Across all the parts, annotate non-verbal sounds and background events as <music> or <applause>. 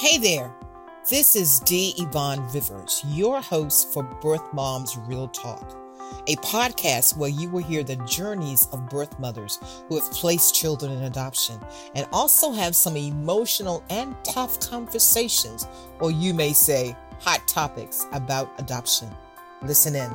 Hey there. This is D. Yvonne Rivers, your host for Birth Moms Real Talk, a podcast where you will hear the journeys of birth mothers who have placed children in adoption and also have some emotional and tough conversations, or you may say hot topics about adoption. Listen in.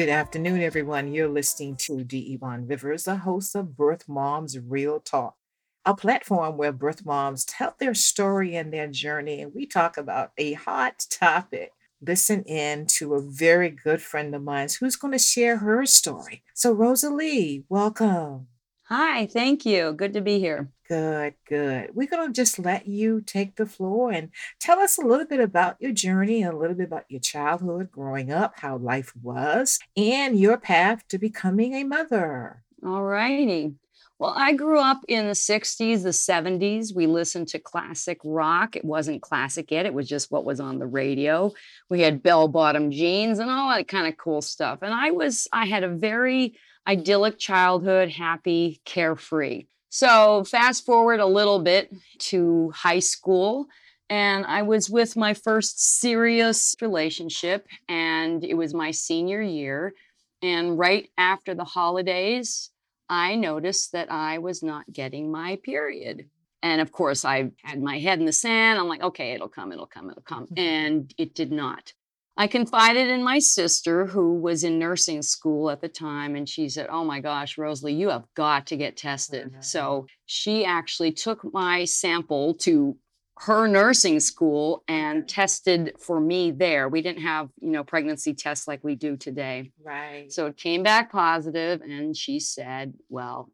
Good afternoon, everyone. You're listening to D. Yvonne Rivers, the host of Birth Moms Real Talk, a platform where birth moms tell their story and their journey, and we talk about a hot topic. Listen in to a very good friend of mine who's going to share her story. So, Rosalie, welcome. Hi, thank you. Good to be here. Good, good. We're going to just let you take the floor and tell us a little bit about your journey, a little bit about your childhood, growing up, how life was, and your path to becoming a mother. All righty. Well, I grew up in the 60s, the 70s. We listened to classic rock. It wasn't classic yet, it was just what was on the radio. We had bell bottom jeans and all that kind of cool stuff. And I was, I had a very idyllic childhood, happy, carefree. So, fast forward a little bit to high school, and I was with my first serious relationship, and it was my senior year. And right after the holidays, I noticed that I was not getting my period. And of course, I had my head in the sand. I'm like, okay, it'll come, it'll come, it'll come. Mm-hmm. And it did not. I confided in my sister, who was in nursing school at the time, and she said, Oh my gosh, Rosalie, you have got to get tested. So she actually took my sample to her nursing school and tested for me there. We didn't have, you know, pregnancy tests like we do today. Right. So it came back positive, and she said, Well,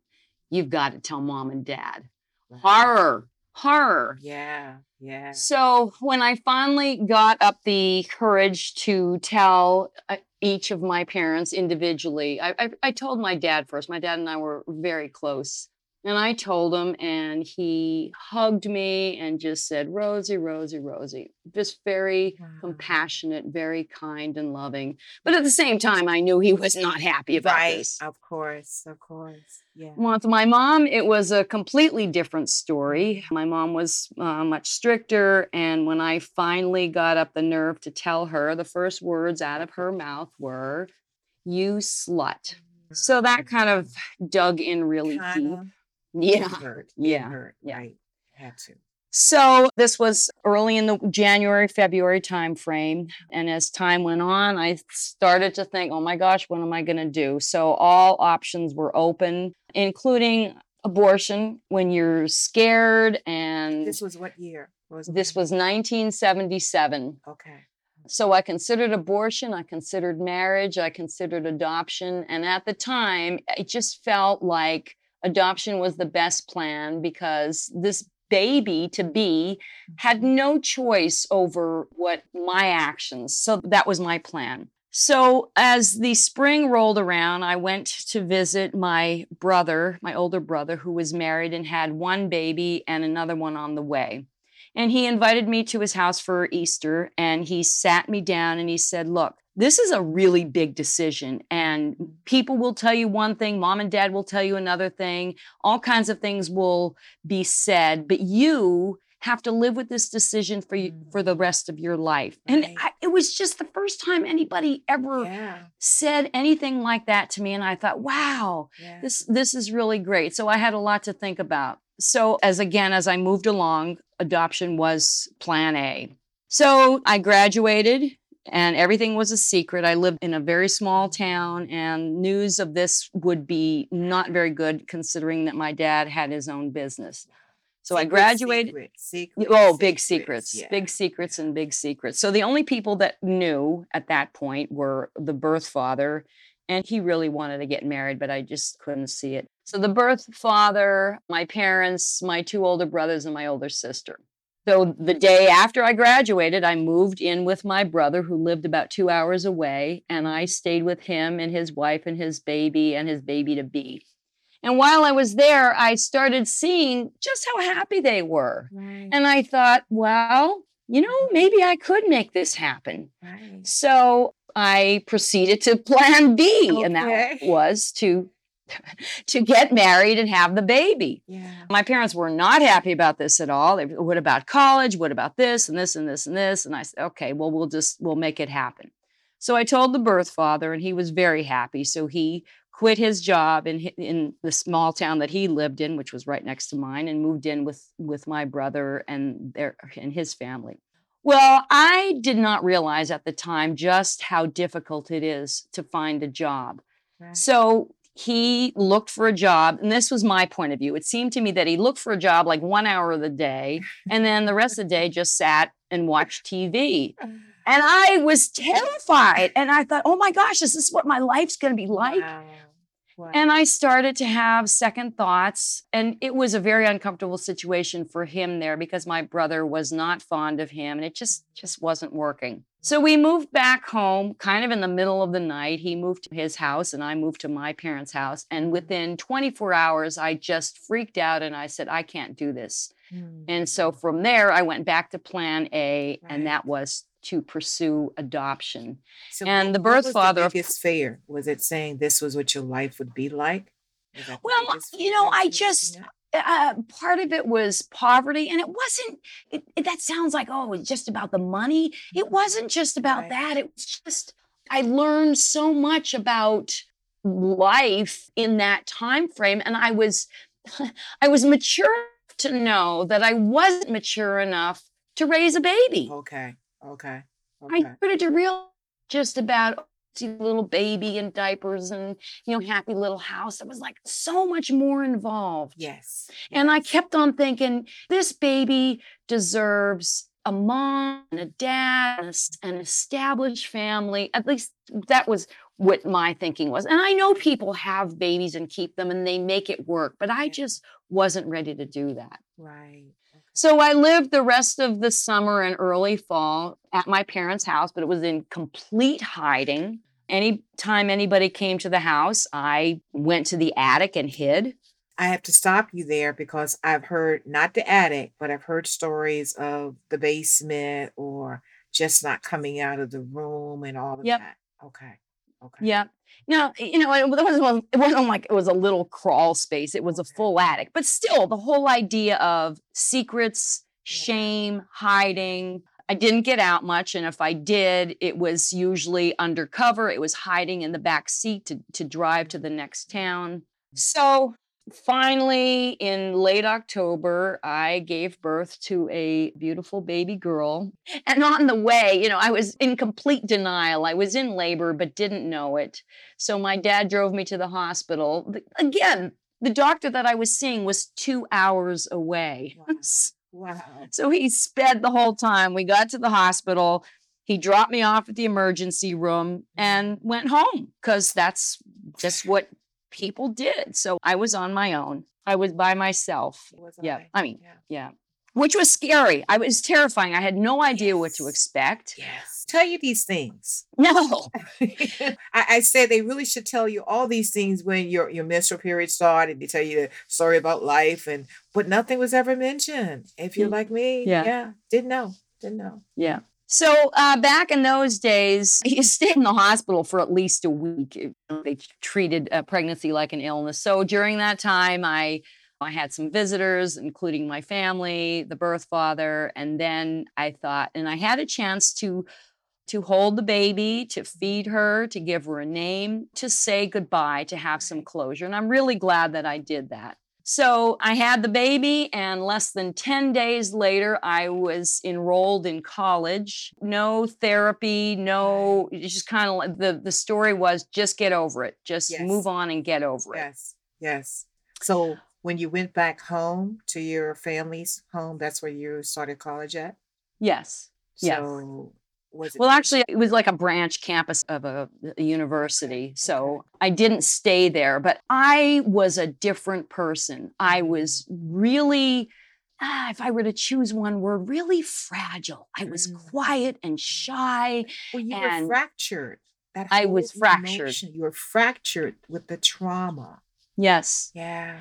you've got to tell mom and dad. Horror, horror. Yeah, yeah. So when I finally got up the courage to tell uh, each of my parents individually, I, I, I told my dad first. My dad and I were very close. And I told him, and he hugged me and just said, Rosie, Rosie, Rosie. Just very Wow. compassionate, very kind and loving. But at the same time, I knew he was not happy about Right. this. Of course, of course. Yeah. With my mom, it was a completely different story. My mom was uh, much stricter. And when I finally got up the nerve to tell her, the first words out of her mouth were, You slut. So that kind of dug in really deep. Kinda Yeah. hurt. Yeah. Hurt. yeah. Right. Had to. So this was early in the January, February timeframe. And as time went on, I started to think, oh my gosh, what am I going to do? So all options were open, including abortion when you're scared. And This was what year? Was this was 1977. okay. So I considered abortion, I considered marriage, I considered adoption. And at the time, it just felt like adoption was the best plan because this baby to be had mm-hmm. no choice over what my actions. So that was my plan. So as the spring rolled around, I went to visit my brother, my older brother, who was married and had one baby and another one on the way. And he invited me to his house for Easter and he sat me down and he said, Look, this is a really big decision. And people will tell you one thing, mom and dad will tell you another thing, all kinds of things will be said, but you have to live with this decision for you for the mm. rest of your life. And I, it was just the first time anybody ever Yeah. said anything like that to me and I thought, wow, Yeah. this this is really great so i had a lot to think about so as again as i moved along adoption was plan a so i graduated and everything was a secret i lived in a very small town and news of this would be not very good considering that my dad had his own business so i graduated Secret, secret, Oh, big secrets, yeah. big secrets, and big secrets. So the only people that knew at that point were the birth father, and he really wanted to get married, but I just couldn't see it. So the birth father, my parents, my two older brothers, and my older sister. So the day after I graduated, I moved in with my brother who lived about two hours away, and I stayed with him and his wife and his baby and his baby to be. And while I was there, I started seeing just how happy they were. Right. And I thought, well, you know, maybe I could make this happen. right. So I proceeded to plan B, and that was to <laughs> to get married and have the baby. Yeah. My parents were not happy about this at all. They, what about college? What about this and this and this and this? And I said, okay, well, we'll just we'll make it happen. So I told the birth father, and he was very happy. So he quit his job in in the small town that he lived in, which was right next to mine, and moved in with with my brother and their and his family. Well, I did not realize at the time just how difficult it is to find a job. Right. So he looked for a job, and this was my point of view. It seemed to me that he looked for a job like one hour of the day, and then the rest of the day just sat and watched TV. And I was terrified. And I thought, oh my gosh, is this what my life's going to be like? Wow. Wow. And I started to have second thoughts. And it was a very uncomfortable situation for him there because my brother was not fond of him and it just just wasn't working. So we moved back home kind of in the middle of the night. He moved to his house and I moved to my parents' house. And within 24 hours, I just freaked out and I said, I can't do this. Mm. And so from there, I went back to plan A, Right. and that was to pursue adoption. So and the birth was father of- The biggest fear was it saying this was what your life would be like? Was that the Well, you know, I just- at? Uh, part of it was poverty, and it wasn't. It, it- that sounds like oh, it's just about the money. It wasn't just about Right. that. It was just I learned so much about life in that time frame, and I was <laughs> I was mature to know that I wasn't mature enough to raise a baby. Okay. Okay. I Okay. started to realize just about little baby in diapers and you know happy little house. There was like so much more involved. Yes. And I kept on thinking, this baby deserves a mom and a dad and a an established family. At least that was what my thinking was. And I know people have babies and keep them and they make it work, but I just wasn't ready to do that. Right. So I lived the rest of the summer and early fall at my parents' house, but it was in complete hiding. Anytime anybody came to the house, I went to the attic and hid. I have to stop you there because I've heard not the attic, but I've heard stories of the basement or just not coming out of the room and all of Yep. that. Okay. Okay. Yeah. No, you know, it wasn't, it wasn't like it was a little crawl space. It was a full attic. But still, the whole idea of secrets, shame, hiding. I didn't get out much. And if I did, it was usually undercover. It was hiding in the back seat to, to drive to the next town. Mm. So finally, in late October, I gave birth to a beautiful baby girl. And on the way, you know, I was in complete denial. I was in labor, but didn't know it. So my dad drove me to the hospital. Again, the doctor that I was seeing was two hours away. Wow. <laughs> Wow. So he sped the whole time. We got to the hospital. He dropped me off at the emergency room and went home because that's just what people did. So I was on my own. I was by myself. Was Yeah, I? I mean, Yeah. Yeah. Which was scary. I was terrifying. I had no idea what to expect. Yes. Tell you these things. No. <laughs> I, I said they really should tell you all these things when your your menstrual period started. They tell you the story about life, and but nothing was ever mentioned. If you're Mm. like me, Yeah. yeah, didn't know, didn't know. Yeah. So uh, back in those days, <laughs> you stayed in the hospital for at least a week. They treated uh, pregnancy like an illness. So during that time, I I had some visitors, including my family, the birth father, and then I thought, and I had a chance to to hold the baby, to feed her, to give her a name, to say goodbye, to have some closure. And I'm really glad that I did that. So I had the baby, and less than 10 days later, I was enrolled in college. No therapy, no, it's just kind of the, the story was just get over it, just Yes. move on and get over it. Yes, yes. So when you went back home to your family's home, that's where you started college at. Yes. Yes. So was it? Well, actually, it was like a branch campus of a, a university. So I didn't stay there, but I was a different person. I was really, ah, if I were to choose one word, really fragile. I was Mm. quiet and shy. well, you and were fractured. That I was fractured. emotion, You were fractured with the trauma. Yes. Yeah.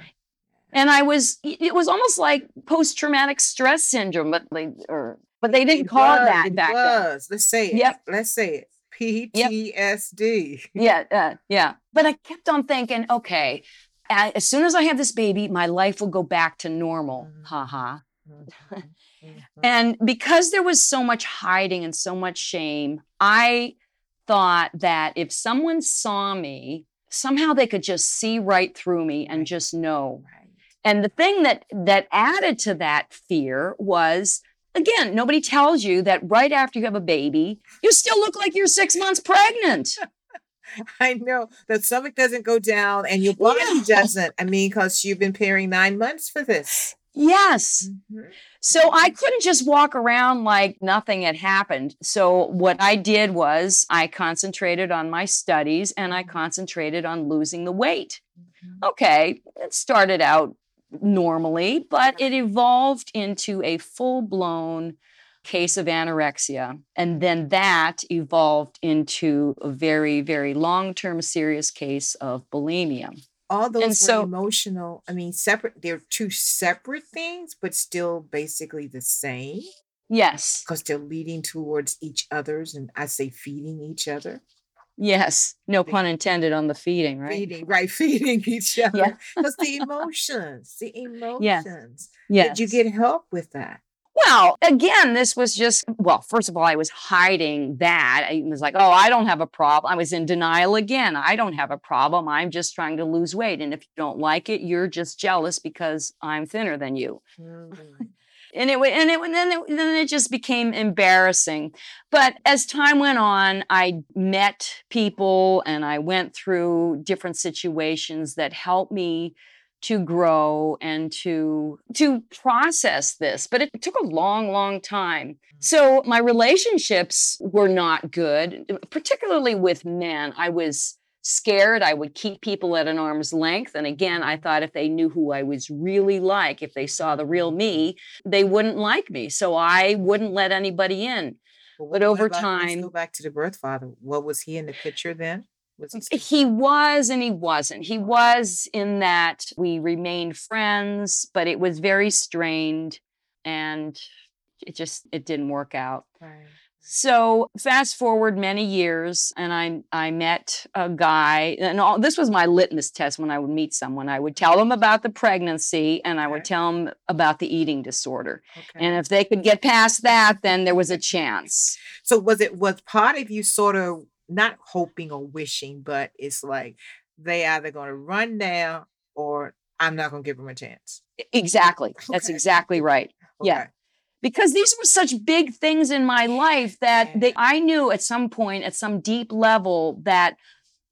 And I was, it was almost like post traumatic stress syndrome, but they, or, but they didn't call it was, that back then. was. Let's say it. Yep. Let's say it. PTSD. Yeah, uh, yeah. But I kept on thinking, okay, as soon as I have this baby, my life will go back to normal. Mhm. Ha ha. Mhm, mhm. <laughs> And because there was so much hiding and so much shame, I thought that if someone saw me, somehow they could just see right through me and just know. Right. And the thing that that added to that fear was again, nobody tells you that right after you have a baby, you still look like you're 6 months pregnant. <laughs> I know the stomach doesn't go down and your body Yeah. doesn't. I mean, because you've been pairing nine months for this. Yes. Mhm. So I couldn't just walk around like nothing had happened. So what I did was I concentrated on my studies and I concentrated on losing the weight. Mhm. Okay, it started out normally, but it evolved into a full blown case of anorexia. And then that evolved into a very, very long term serious case of bulimia. All those were so- emotional. I mean, separate. They're two separate things, but still basically the same Yes, because they're leading towards each other's, and I say feeding each other. Yes. No pun intended on the feeding, right? Feeding, right? <laughs> Feeding each <laughs> other. Because the <laughs> emotions, the emotions. Yes. Did you get help with that? Well, again, this was just, well, first of all, I was hiding that. I was like, oh, I don't have a problem. I was in denial again. I don't have a problem. I'm just trying to lose weight. And if you don't like it, you're just jealous because I'm thinner than you. Mm. And it, and it, and then it, then it just became embarrassing. But as time went on, I met people and I went through different situations that helped me to grow and to to process this. But it took a long long time. So my relationships were not good particularly with men. I was scared i would keep people at an arm's length and again i thought if they knew who i was really like if they saw the real me they wouldn't like me so i wouldn't let anybody in Well, But over about- let's time- go back to the birth father. What was he in the picture then? Was he? he was and he wasn't. He was in that we remained friends, but it was very strained and it just it didn't work out. Right. So fast forward many years and I I met a guy and all this was my litmus test when I would meet someone. I would tell them about the pregnancy and I would tell them about the eating disorder. Okay. And if they could get past that, then there was a chance. So was it was part of you sort of not hoping or wishing, but it's like they either going to run now or I'm not going to give them a chance. Exactly. That's exactly right. Yeah. Okay. because these were such big things in my life that they, I knew at some point, at some deep level, that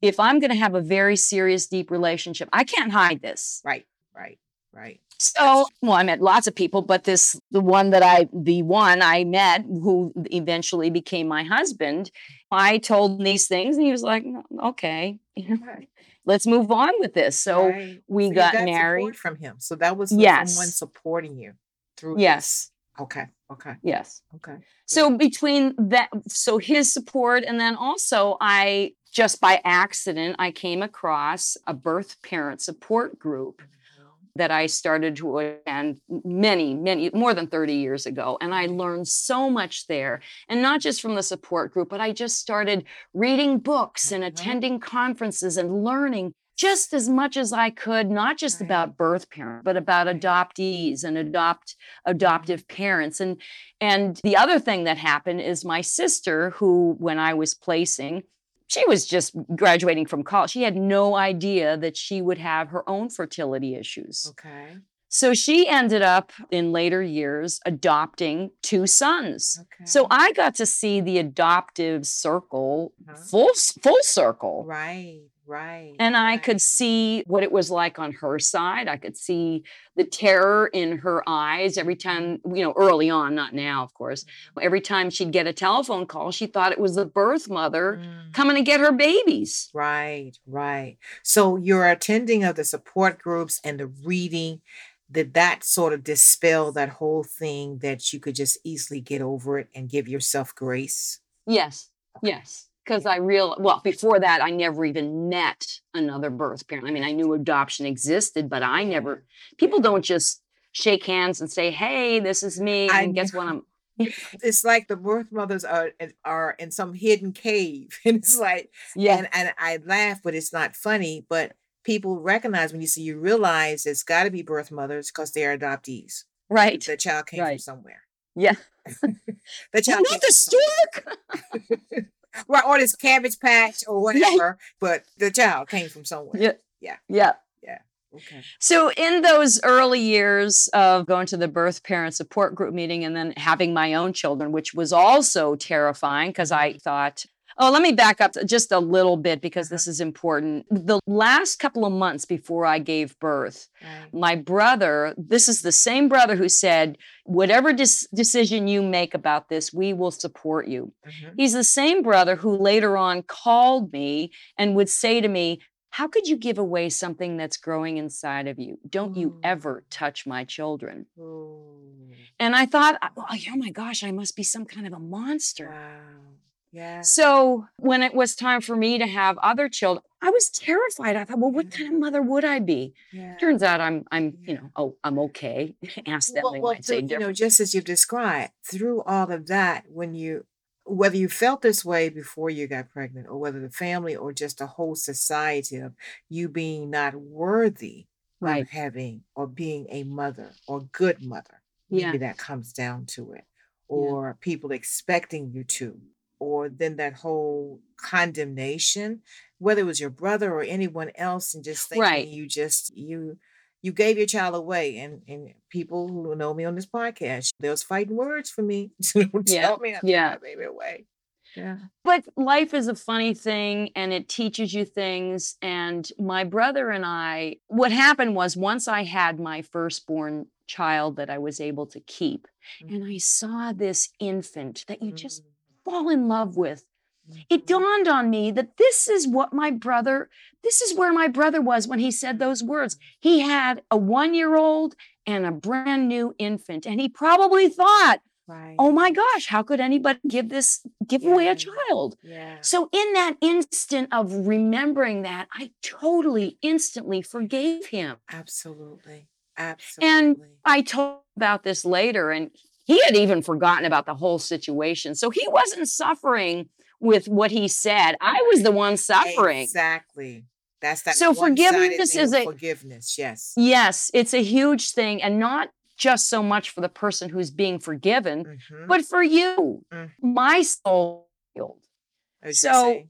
if I'm going to have a very serious, deep relationship, I can't hide this. Right. Right. Right. So, well, I met lots of people, but this, the one that I, the one I met who eventually became my husband, I told him these things and he was like, mm, okay, know, <laughs> Right. let's move on with this. So right. we So you got married. from him. So that was someone Yes. supporting you through. Yes. Okay. Okay. Yes. Okay. So between that, so his support, and then also I just by accident I came across a birth parent support group that I started to attend many, many more than 30 years ago. And I learned so much there. And not just from the support group, but I just started reading books and Mhm. attending conferences and learning just as much as I could, not just Right. about birth parents, but about adoptees and adopt adoptive parents. And and the other thing that happened is my sister, who when I was placing, she was just graduating from college. She had no idea that she would have her own fertility issues. Okay. So she ended up in later years adopting two sons. Okay. So I got to see the adoptive circle Uh-huh. full full circle. Right. Right. And I right. could see what it was like on her side. I could see the terror in her eyes every time, you know, early on, not now, of course. Mhm. Every time she'd get a telephone call, she thought it was the birth mother Mm. coming to get her babies. Right, right. So your attending of the support groups and the reading, did that sort of dispel that whole thing that you could just easily get over it and give yourself grace? Yes, yes. Because I real well before that I never even met another birth parent. I mean, I knew adoption existed, but I never. People don't just shake hands and say, "Hey, this is me," I and guess what? I'm <laughs> It's like the birth mothers are in are in some hidden cave, <laughs> and it's like Yeah. and and I laugh, but it's not funny, but people recognize when you see you realize it's gotta be birth mothers because they're adoptees. Right. The child came from somewhere. Yeah. <laughs> The child not the stork. Right, or this cabbage patch or <laughs> Yeah. whatever, but the child came from somewhere. Yeah. Yeah. Yeah. Yeah. Okay. So, in those early years of going to the birth parent support group meeting and then having my own children, which was also terrifying because I mm-hmm. thought, oh, let me back up just a little bit because this is important. The last couple of months before I gave birth, my brother, this is the same brother who said, whatever dis- decision you make about this, we will support you. Mhm. He's the same brother who later on called me and would say to me, How could you give away something that's growing inside of you? Don't you Mm. ever touch my children. Ooh. And I thought, oh oh my gosh, I must be some kind of a monster. Wow. Yeah. So when it was time for me to have other children, I was terrified. I thought, well, what kind of mother would I be? yeah. Turns out I'm I'm, you know, oh, I'm okay. <laughs> Ask them, well, well, through, you know, just as you've described, through all of that, when you, whether you felt this way before you got pregnant, or whether the family or just the whole society of you being not worthy Right. of having or being a mother or good mother, Yeah. maybe that comes down to it, or people expecting you to, or then that whole condemnation, whether it was your brother or anyone else, and just thinking Right. you just you you gave your child away and and people who know me on this podcast there's fighting words for me <laughs> don't Yeah, tell me I yeah. my baby away yeah But life is a funny thing and it teaches you things. And my brother and I, what happened was once I had my firstborn child that I was able to keep, mm. and I saw this infant that you just mm. Fall in love with, it mm-hmm. dawned on me that this is what my brother, this is where my brother was when he said those words. He had a one year old and a brand new infant, and he probably thought, oh right. oh my gosh, how could anybody give this, give away a child? yeah. So, in that instant of remembering that, I totally instantly forgave him. absolutely. Absolutely. And I told about this later, and he had even forgotten about the whole situation. So, he wasn't suffering with what he said. I was the one suffering. exactly that's that So forgiveness is a- forgiveness yes Yes, it's a huge thing, and not just so much for the person who's being forgiven, Mhm. but for you. Mm. My soul healed. As you were so- saying.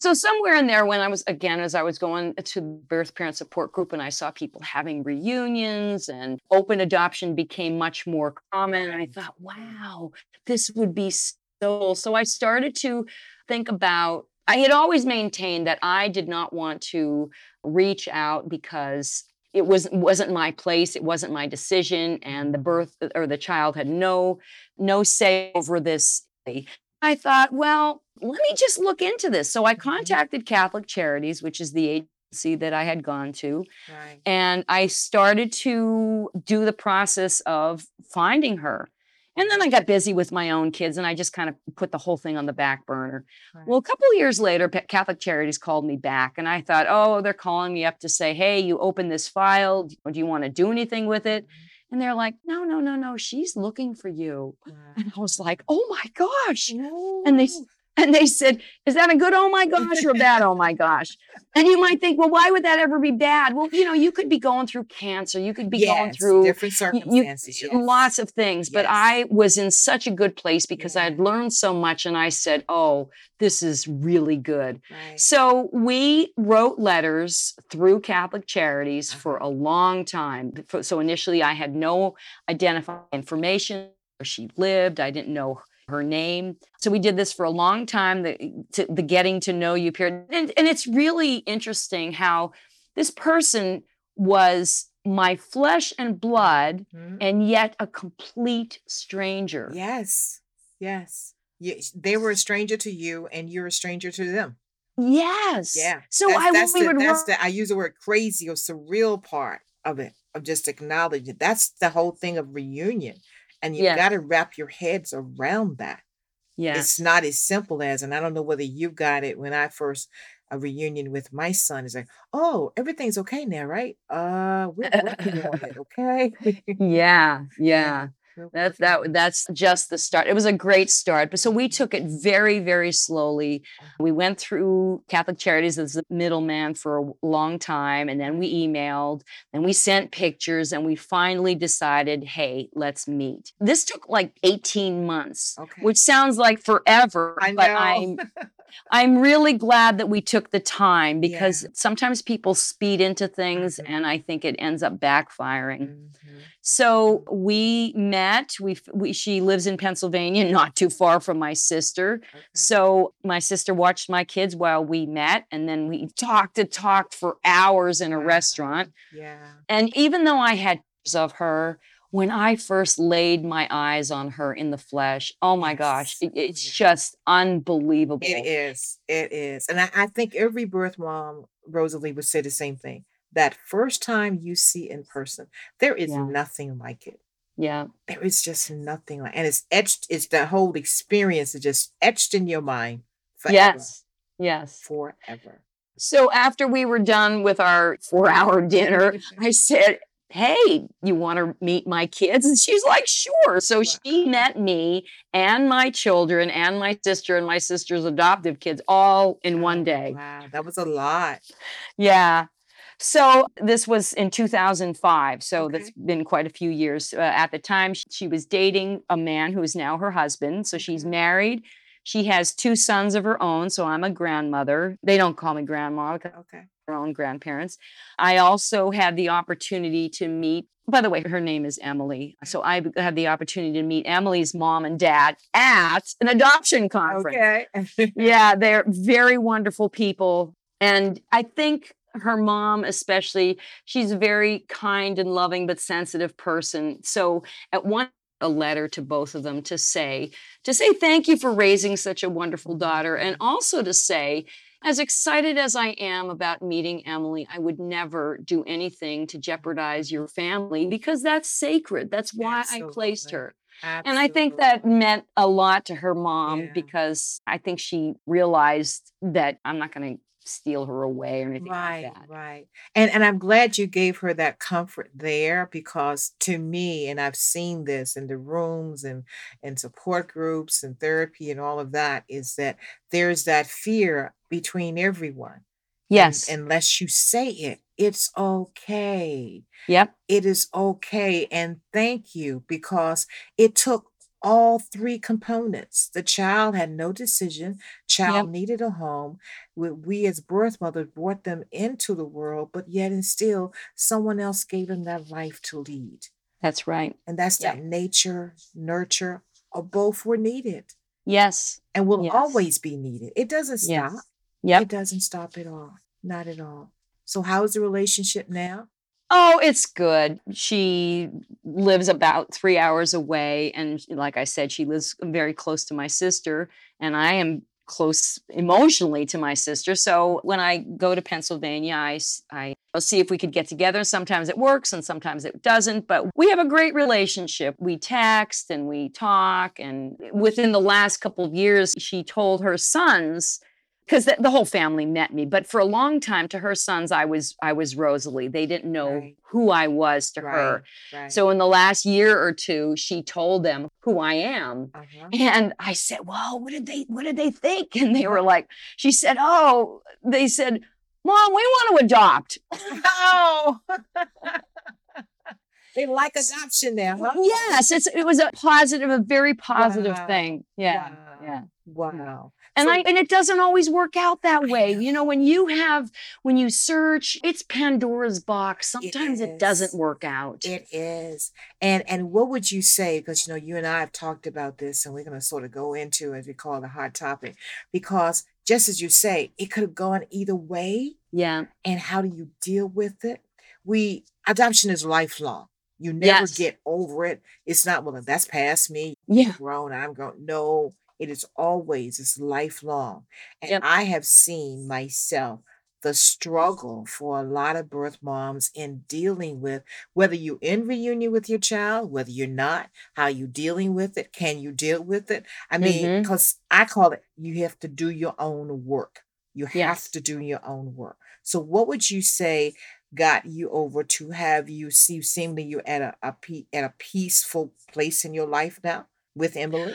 So somewhere in there, when I was again, as I was going to birth parent support group, and I saw people having reunions and open adoption became much more common, I thought, wow, this would be so. So I started to think about. I had always maintained that I did not want to reach out because it was wasn't my place, it wasn't my decision, and the birth or the child had no no say over this. I thought, well, let me just look into this. So I Mhm. contacted Catholic Charities, which is the agency that I had gone to, right and I started to do the process of finding her. And then I got busy with my own kids and I just kind of put the whole thing on the back burner. right. Well, a couple of years later, Catholic Charities called me back and I thought, oh, they're calling me up to say, hey, you opened this file. Do you want to do anything with it? And they're like, no, no, no, no, she's looking for you. Right. And I was like, oh my gosh. And they. And they said, Is that a good oh my gosh or a bad oh my gosh? And you might think, Well, why would that ever be bad? Well, you know, you could be going through cancer, you could be going through different y- you- circumstances yes. lots of things. But I was in such a good place because I had learned so much. And I said, Oh, this is really good. right So we wrote letters through Catholic Charities for uh-huh. a long time. So initially, I had no identifying information where she lived. I didn't know her name. So we did this for a long time. The, to, the getting to know you period, and, and it's really interesting how this person was my flesh and blood, Mhm. and yet a complete stranger. yes yes yes they were a stranger to you and you're a stranger to them Yes. Yeah. So that's, I that's the, would that's write- the I use the word crazy or surreal part of it of just acknowledging that's the whole thing of reunion and you Yes. got to wrap your heads around that yeah. it's not as simple as and i don't know whether you got it when i first a reunion with my son is like oh everything's okay now right uh we're working on it <laughs> okay <laughs> Yeah, yeah. That's that that's just the start. It was a great start. But so we took it very, very slowly. We went through Catholic Charities as the middleman for a long time, and then we emailed, and we sent pictures, and we finally decided, hey, let's meet. This took like 18 months, Okay. which sounds like forever, I but know. I'm <laughs> I'm really glad that we took the time because Yeah. sometimes people speed into things Mhm. and I think it ends up backfiring. Mhm. So we met. We, we she lives in Pennsylvania, <laughs> not too far from my sister. Okay. So my sister watched my kids while we met, and then we <laughs> talked and talked for hours in a Wow. restaurant. Yeah. And even though I had of her, when I first laid my eyes on her in the flesh, oh my gosh, it- it's just unbelievable. It is. It is. And I, I think every birth mom, Rosalie, would say the same thing. That first time you see in person, there is Yeah. nothing like it. Yeah. There is just nothing like it. and it's etched, it's the whole experience is just etched in your mind forever. Yes. Yes. Forever. So after we were done with our four hour dinner, <laughs> I said, Hey, you want to meet my kids? And she's like, Sure. So Wow. she met me and my children and my sister and my sister's adoptive kids all in one day. Wow, that was a lot. Yeah. So this was in 2005. So that's been quite a few years. Uh, at the time, sh- she was dating a man who is now her husband. So she's married. She has two sons of her own. So I'm a grandmother. They don't call me grandma. Okay. her own grandparents. I also had the opportunity to meet, by the way, her name is Emily. So I had the opportunity to meet Emily's mom and dad at an adoption conference. Okay. <laughs> Yeah, they're very wonderful people. And I think her mom, especially, she's a very kind and loving but sensitive person. So at one a letter to both of them to say to say thank you for raising such a wonderful daughter and also to say as excited as I am about meeting Emily, I would never do anything to jeopardize your family because that's sacred. That's why I placed Absolutely. her. And I think that meant a lot to her mom Yeah. because I think she realized that I'm not going to steal her away or anything Right, like that. right. And and I'm glad you gave her that comfort there because to me, and I've seen this in the rooms and and support groups and therapy and all of that, is that there's that fear between everyone. And Yes. unless you say it, it's okay. Yep. It is okay. And thank you because it took all three components. The child had no decision. Child Yep. needed a home. We, we as birth mothers brought them into the world, but yet and still someone else gave them that life to lead. That's right. And that's Yep. that nature, nurture, or both were needed Yes. and will Yes. always be needed. It doesn't Yes. stop. Yep. It doesn't stop at all. Not at all. So how's the relationship now? Oh, it's good. She lives about three hours away. And like I said, she lives very close to my sister, and I am close emotionally to my sister. So when I go to Pennsylvania, I, I see if we could get together. Sometimes it works and sometimes it doesn't, but we have a great relationship. We text and we talk. And within the last couple of years, she told her sons, because the, the whole family met me but for a long time to her sons i was i was rosalie they didn't know Right. who i was to her Right. Right. so in the last year or two she told them who i am uh-huh. and i said well what did they what did they think and they were like she said oh they said mom we want to adopt Oh, <laughs> they like adoption now, huh? yes it's it was a positive a very positive Wow. thing yeah Wow. yeah Wow. And So- I and it doesn't always work out that way. You know, when you have when you search, it's Pandora's box. Sometimes it, doesn't work out. It is. And and what would you say? Because you know, you and I have talked about this and we're gonna sort of go into as we call it, a hot topic. Because just as you say, it could have gone either way. yeah. And how do you deal with it? We adoption is lifelong. You never Yes. get over it. It's not well, that's past me. Yeah. grown, I'm grown. No, it is always, it's lifelong. And Yep. I have seen myself the struggle for a lot of birth moms in dealing with whether you're in reunion with your child, whether you're not, how you dealing with it, can you deal with it? I mean, mm-hmm. because I call it you have to do your own work. You have Yes. to do your own work. So what would you say got you over to have you see seemingly you're at a, a pe- at a peaceful place in your life now with Emily?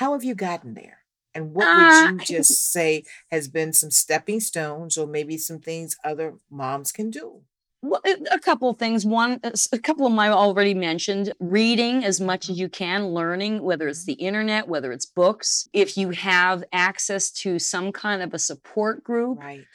How have you gotten there? And what Uh, would you just say has been some stepping stones or maybe some things other moms can do? Well, a couple of things. One, a couple of I already mentioned. Reading as much as you can, learning, whether it's Mhm. the internet, whether it's books. If you have access to some kind of a support group, Right,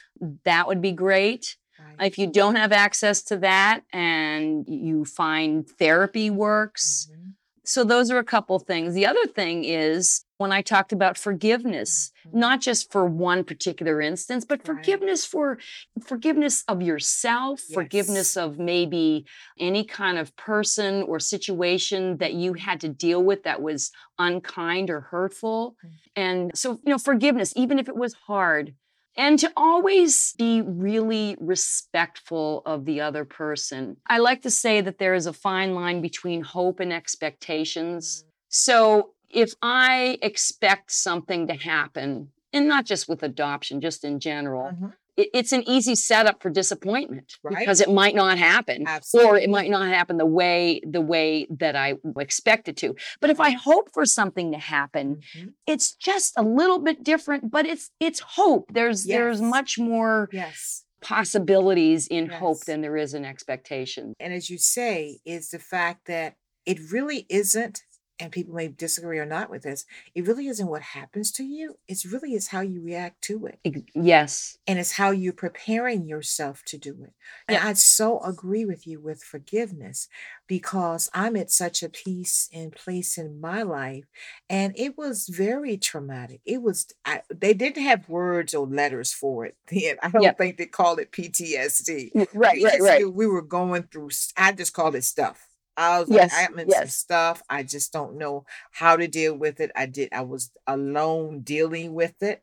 that would be great. right. If you don't have access to that and you find therapy works, Mhm, so those are a couple things. The other thing is when I talked about forgiveness, mhm. not just for one particular instance, but Right. forgiveness for forgiveness of yourself, forgiveness of maybe any kind of person or situation that you had to deal with that was unkind or hurtful. Mm. And so, you know, forgiveness, even if it was hard. And to always be really respectful of the other person. I like to say that there is a fine line between hope and expectations. So if I expect something to happen, and not just with adoption, just in general, Mhm, it- it's an easy setup for disappointment Right. because it might not happen or it might not happen the way the way that I expect it to. But if I hope for something to happen, mhm. it's just a little bit different, but it's it's hope. There's there's much more Yes. possibilities in hope than there is in expectation. And as you say, is the fact that it really isn't, and people may disagree or not with this, it really isn't what happens to you. It's really is how you react to it. Yes. And it's how you're preparing yourself to do it. And Yeah. I so agree with you with forgiveness because I'm at such a peace and place in my life. And it was very traumatic. It was, I, they didn't have words or letters for it then. I don't think they called it PTSD. Right, right, right. we were going through, I just called it stuff. I was like, Yes, I'm in some yes. stuff. I just don't know how to deal with it. I did, I was alone dealing with it.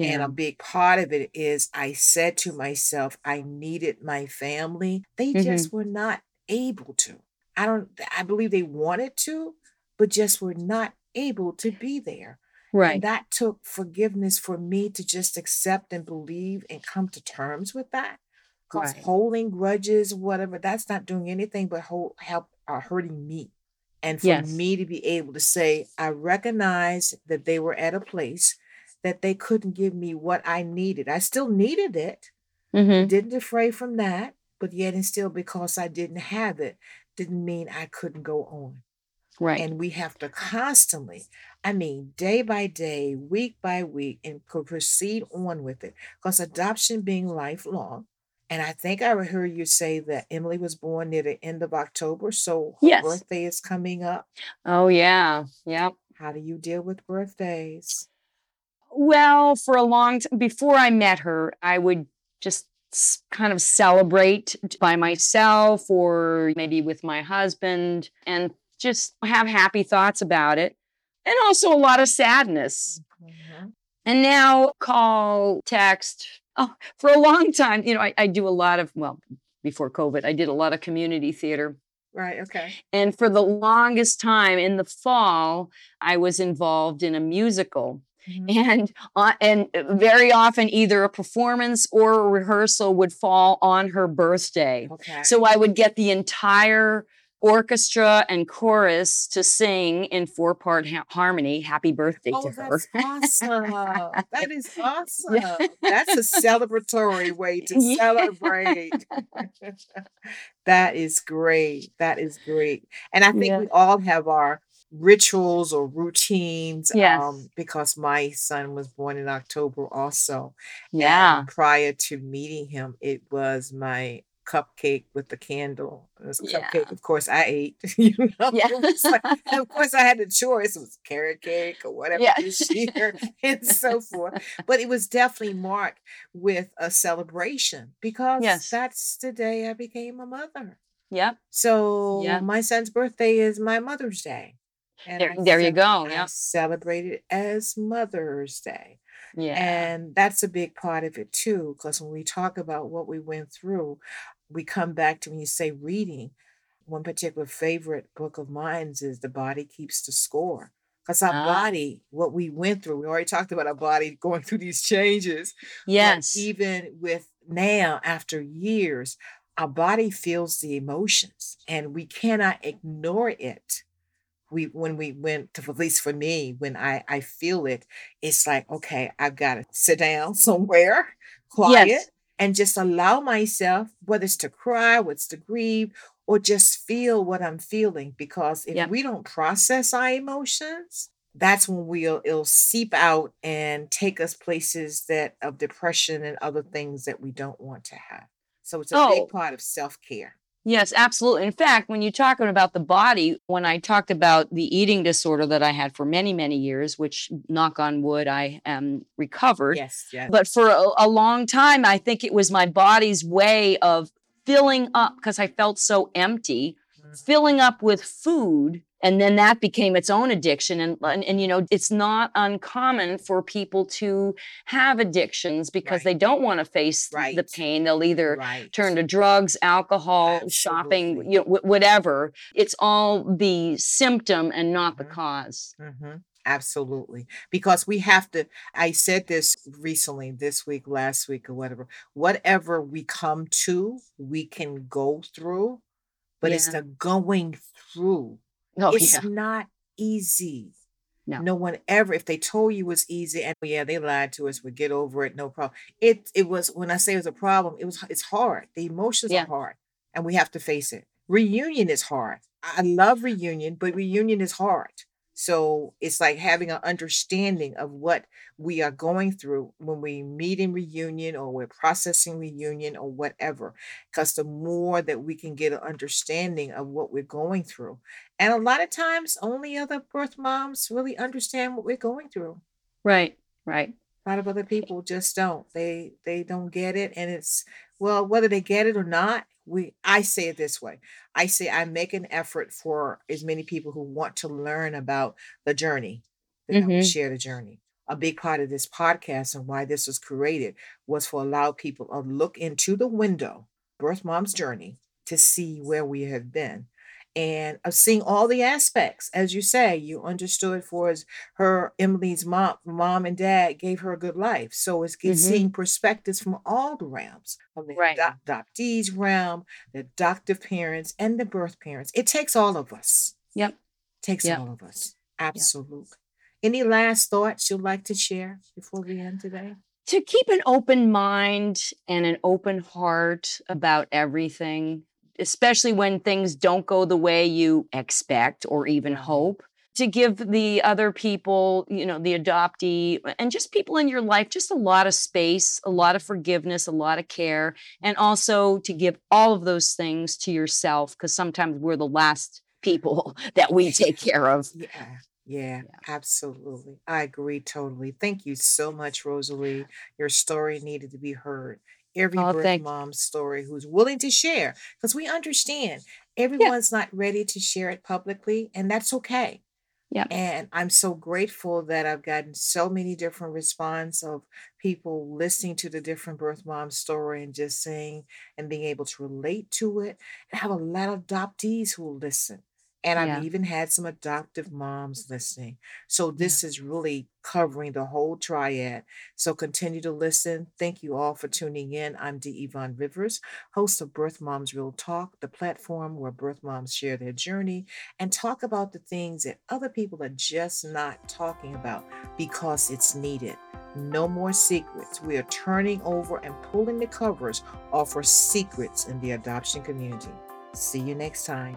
And a big part of it is I said to myself, I needed my family. They Mhm. just were not able to. I don't, I believe they wanted to, but just were not able to be there. And Right. that took forgiveness for me to just accept and believe and come to terms with that. Because Right. holding grudges, whatever, that's not doing anything but hold, help uh, hurting me. And for Yes. me to be able to say, I recognize that they were at a place that they couldn't give me what I needed. I still needed it, hmm didn't afraid from that, but yet and still because I didn't have it, didn't mean I couldn't go on. Right. And we have to constantly, I mean, day by day, week by week, and proceed on with it. Because adoption being lifelong, and I think I heard you say that Emily was born near the end of October, so her Yes. birthday is coming up. Oh yeah. Yep. How do you deal with birthdays? Well, for a long time before I met her, I would just kind of celebrate by myself or maybe with my husband and just have happy thoughts about it. And also a lot of sadness. Mhm. And now call, text. Oh, for a long time, you know, I, I do a lot of, well, before COVID, I did a lot of community theater. Right, okay. And for the longest time in the fall, I was involved in a musical. Mhm. And uh, and very often either a performance or a rehearsal would fall on her birthday. Okay. So I would get the entire orchestra and chorus to sing in four part ha- harmony happy birthday Oh, to her. that's awesome. That is <laughs> awesome. Yeah. That's a celebratory way to <laughs> Yeah. celebrate. <laughs> that is great. That is great. And I think Yeah. we all have our rituals or routines Yes. um because my son was born in October also. Yeah. And prior to meeting him, it was my cupcake with the candle. Was Yeah. cupcake, of course, I ate. <laughs> You know, Yeah. Like- <laughs> of course, I had the choice. It was carrot cake or whatever Yeah. this year, <laughs> and so forth. But it was definitely marked with a celebration because Yes. that's the day I became a mother. Yep. So Yeah. my son's birthday is my Mother's Day. And There, there you go. I Yep. celebrate it as Mother's Day. Yeah. And that's a big part of it too, because when we talk about what we went through, we come back to when you say reading. One particular favorite book of mine is The Body Keeps the Score. Because our Ah. body, what we went through, we already talked about our body going through these changes. but Yes. even with now, after years, our body feels the emotions and we cannot ignore it. We when we went to at least for me, when I I feel it, it's like, okay, I've got to sit down <laughs> somewhere, quiet, Yes. And just allow myself, whether it's to cry, whether it's to grieve, or just feel what I'm feeling. Because if Yep. we don't process our emotions, that's when we'll it'll seep out and take us places that of depression and other things that we don't want to have. So it's a big Oh, part of self-care. Yes, absolutely. In fact, when you're talking about the body, when I talked about the eating disorder that I had for many, many years, which knock on wood, I am recovered. Yes, yes. But for a, a long time, I think it was my body's way of filling up because I felt so empty, filling up with food. And then that became its own addiction. And, and, and, you know, it's not uncommon for people to have addictions because Right. they don't want to face the pain. They'll either Right. turn to drugs, alcohol, shopping, you know, wh- whatever. It's all the symptom and not the Mhm. cause. hmm Absolutely. Because we have to, I said this recently, this week, last week, or whatever. Whatever we come to, we can go through, but it's the going through. Oh, It's yeah. not easy. No. No one ever, if they told you it was easy, and yeah, they lied to us, we get over it, no problem. It it was when I say it was a problem, it was it's hard. The emotions Yeah. are hard, and we have to face it. Reunion is hard. I I love reunion, but reunion is hard. So it's like having an understanding of what we are going through when we meet in reunion or we're processing reunion or whatever. Because the more that we can get an understanding of what we're going through. And a lot of times, only other birth moms really understand what we're going through. Right, right. A lot of other people just don't. They they don't get it, and it's well, whether they get it or not. We I say it this way. I say I make an effort for as many people who want to learn about the journey that I will hmm share the journey. A big part of this podcast and why this was created was for allow people to look into the window, birth mom's journey, to see where we have been and of seeing all the aspects. As you say, you understood for as her Emily's mom, mom and dad gave her a good life. So it's get, hmm seeing perspectives from all the realms, from the Right. adop- adoptees realm, the adoptive parents, and the birth parents. It takes all of us. Yep. Takes Yep. all of us. Yep. Any last thoughts you'd like to share before we end today? To keep an open mind and an open heart about everything, especially when things don't go the way you expect or even Mhm. hope. To give the other people, you know, the adoptee and just people in your life, just a lot of space, a lot of forgiveness, a lot of care, and also to give all of those things to yourself because sometimes we're the last people <laughs> that we take care of. <laughs> Yeah, yeah, Yeah. absolutely. I agree totally. Thank you so much, Rosalie. Your story needed to be heard. Every Oh, birth mom's story who's willing to share, because we understand Yeah. everyone's not ready to share it publicly, and that's okay. Yeah. And I'm so grateful that I've gotten so many different response of people listening to the different birth mom story and just saying and being able to relate to it. And I have a lot of adoptees who listen. And I've even had some adoptive moms listening. So Yeah. this is really covering the whole triad. So continue to listen. Thank you all for tuning in. I'm Dee Yvonne Rivers, host of Birth Moms Real Talk, the platform where birth moms share their journey and talk about the things that other people are just not talking about because it's needed. No more secrets. We are turning over and pulling the covers off our secrets in the adoption community. See you next time.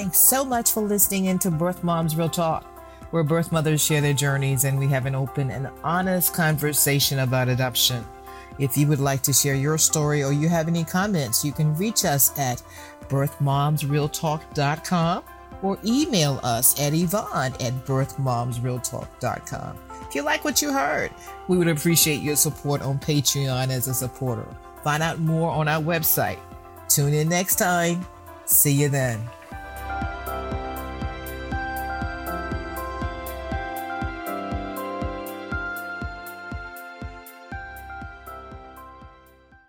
Thanks so much for listening into Birth Moms Real Talk, where birth mothers share their journeys and we have an open and honest conversation about adoption. If you would like to share your story or you have any comments, you can reach us at birthmomsrealtalk.com or email us at Yvonne at birthmomsrealtalk.com. If you like what you heard, we would appreciate your support on Patreon as a supporter. Find out more on our website. Tune in next time. See you then.